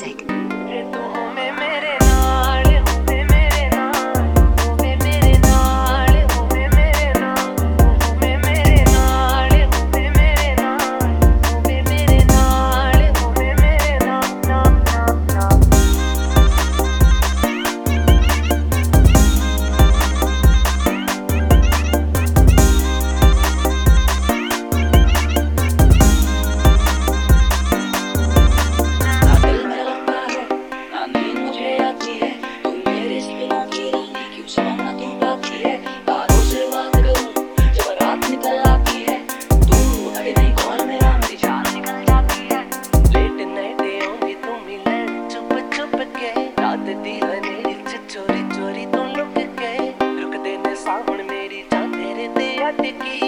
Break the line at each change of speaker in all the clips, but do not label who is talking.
music.
ਹਨੇਰੀ ਚ ਚੋਰੀ ਚੋਰੀ ਤੋਂ ਲੁੱਕ ਕੇ ਰੁਕਦੇ ਨੇ ਸਾਹਮਣੇ ਮੇਰੀ ਜਾਂ ਤੇਰੇ ਤੇ ਅਟਕੀ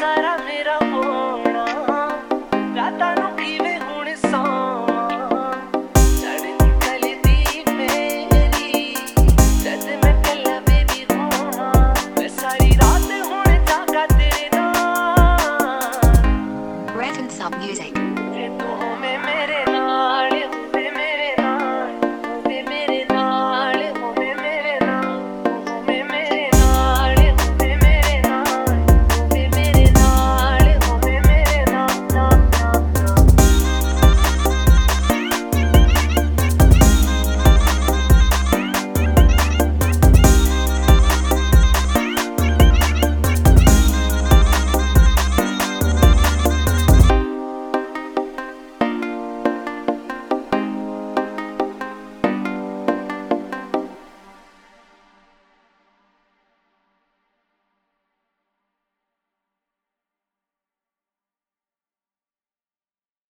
that need made up.